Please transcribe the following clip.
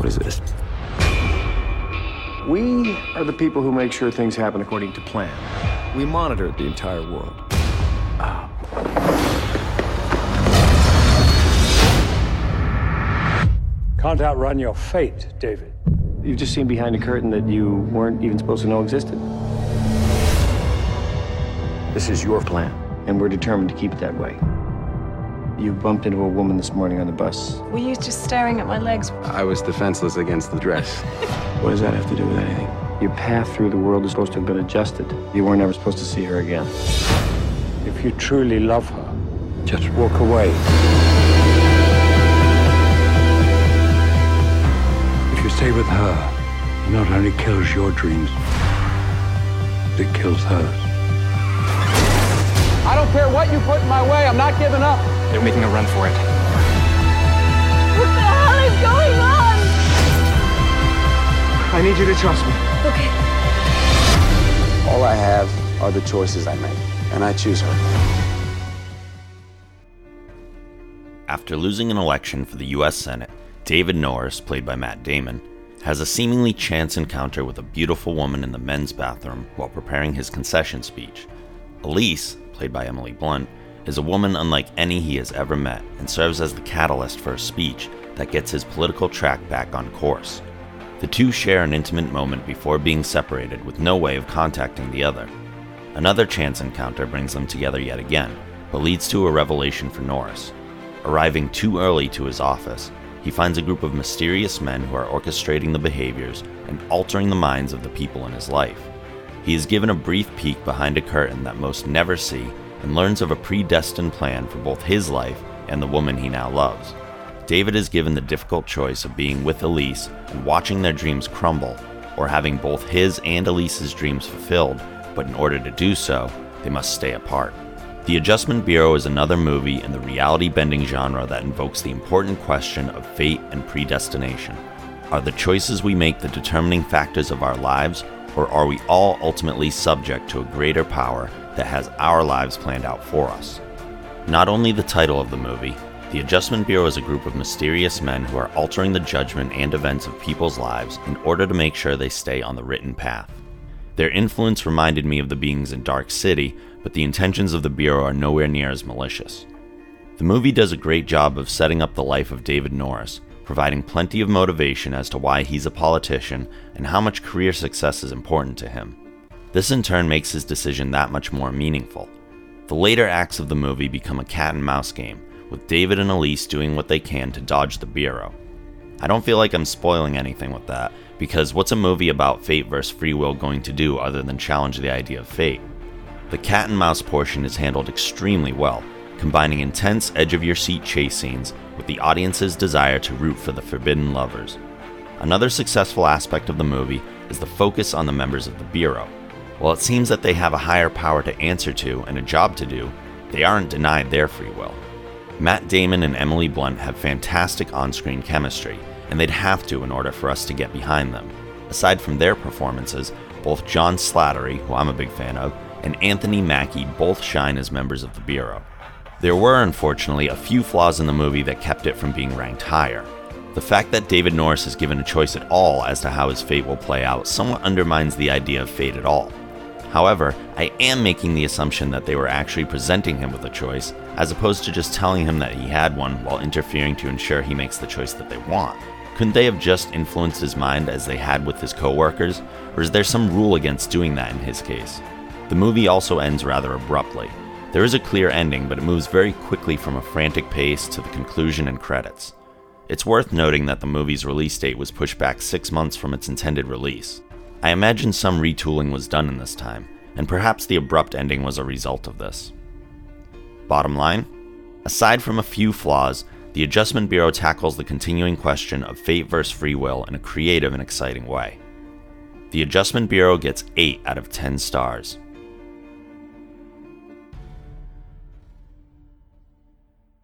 What is this? We are the people who make sure things happen according to plan. We monitor the entire world. Can't outrun your fate, David. You've just seen behind a curtain that you weren't even supposed to know existed. This is your plan, and we're determined to keep it that way. You bumped into a woman this morning on the bus. Were you just staring at my legs? I was defenseless against the dress. What does that have to do with anything? Your path through the world is supposed to have been adjusted. You weren't ever supposed to see her again. If you truly love her, just walk away. If you stay with her, it not only kills your dreams, it kills hers. I don't care what you put in my way, I'm not giving up. They're making a run for it. What the hell is going on? I need you to trust me. Okay. All I have are the choices I make, and I choose her. After losing an election for the US Senate, David Norris, played by Matt Damon, has a seemingly chance encounter with a beautiful woman in the men's bathroom while preparing his concession speech. Elise, played by Emily Blunt, is a woman unlike any he has ever met and serves as the catalyst for a speech that gets his political track back on course. The two share an intimate moment before being separated with no way of contacting the other. Another chance encounter brings them together yet again, but leads to a revelation for Norris. Arriving too early to his office, he finds a group of mysterious men who are orchestrating the behaviors and altering the minds of the people in his life. He is given a brief peek behind a curtain that most never see and learns of a predestined plan for both his life and the woman he now loves. David is given the difficult choice of being with Elise and watching their dreams crumble, or having both his and Elise's dreams fulfilled, but in order to do so, they must stay apart. The Adjustment Bureau is another movie in the reality bending genre that invokes the important question of fate and predestination. Are the choices we make the determining factors of our lives, or are we all ultimately subject to a greater power that has our lives planned out for us? Not only the title of the movie, the Adjustment Bureau is a group of mysterious men who are altering the judgment and events of people's lives in order to make sure they stay on the written path. Their influence reminded me of the beings in Dark City, but the intentions of the Bureau are nowhere near as malicious. The movie does a great job of setting up the life of David Norris, providing plenty of motivation as to why he's a politician and how much career success is important to him. This in turn makes his decision that much more meaningful. The later acts of the movie become a cat and mouse game, with David and Elise doing what they can to dodge the Bureau. I don't feel like I'm spoiling anything with that, because what's a movie about fate versus free will going to do other than challenge the idea of fate? The cat and mouse portion is handled extremely well, combining intense edge of your seat chase scenes with the audience's desire to root for the forbidden lovers. Another successful aspect of the movie is the focus on the members of the Bureau. While it seems that they have a higher power to answer to and a job to do, they aren't denied their free will. Matt Damon and Emily Blunt have fantastic on screen chemistry, and they'd have to in order for us to get behind them. Aside from their performances, both John Slattery, who I'm a big fan of, and Anthony Mackie both shine as members of the Bureau. There were, unfortunately, a few flaws in the movie that kept it from being ranked higher. The fact that David Norris is given a choice at all as to how his fate will play out somewhat undermines the idea of fate at all. However, I am making the assumption that they were actually presenting him with a choice, as opposed to just telling him that he had one while interfering to ensure he makes the choice that they want. Couldn't they have just influenced his mind as they had with his coworkers, or is there some rule against doing that in his case? The movie also ends rather abruptly. There is a clear ending, but it moves very quickly from a frantic pace to the conclusion and credits. It's worth noting that the movie's release date was pushed back six months from its intended release. I imagine some retooling was done in this time, and perhaps the abrupt ending was a result of this. Bottom line aside from a few flaws, the Adjustment Bureau tackles the continuing question of fate versus free will in a creative and exciting way. The Adjustment Bureau gets 8 out of 10 stars.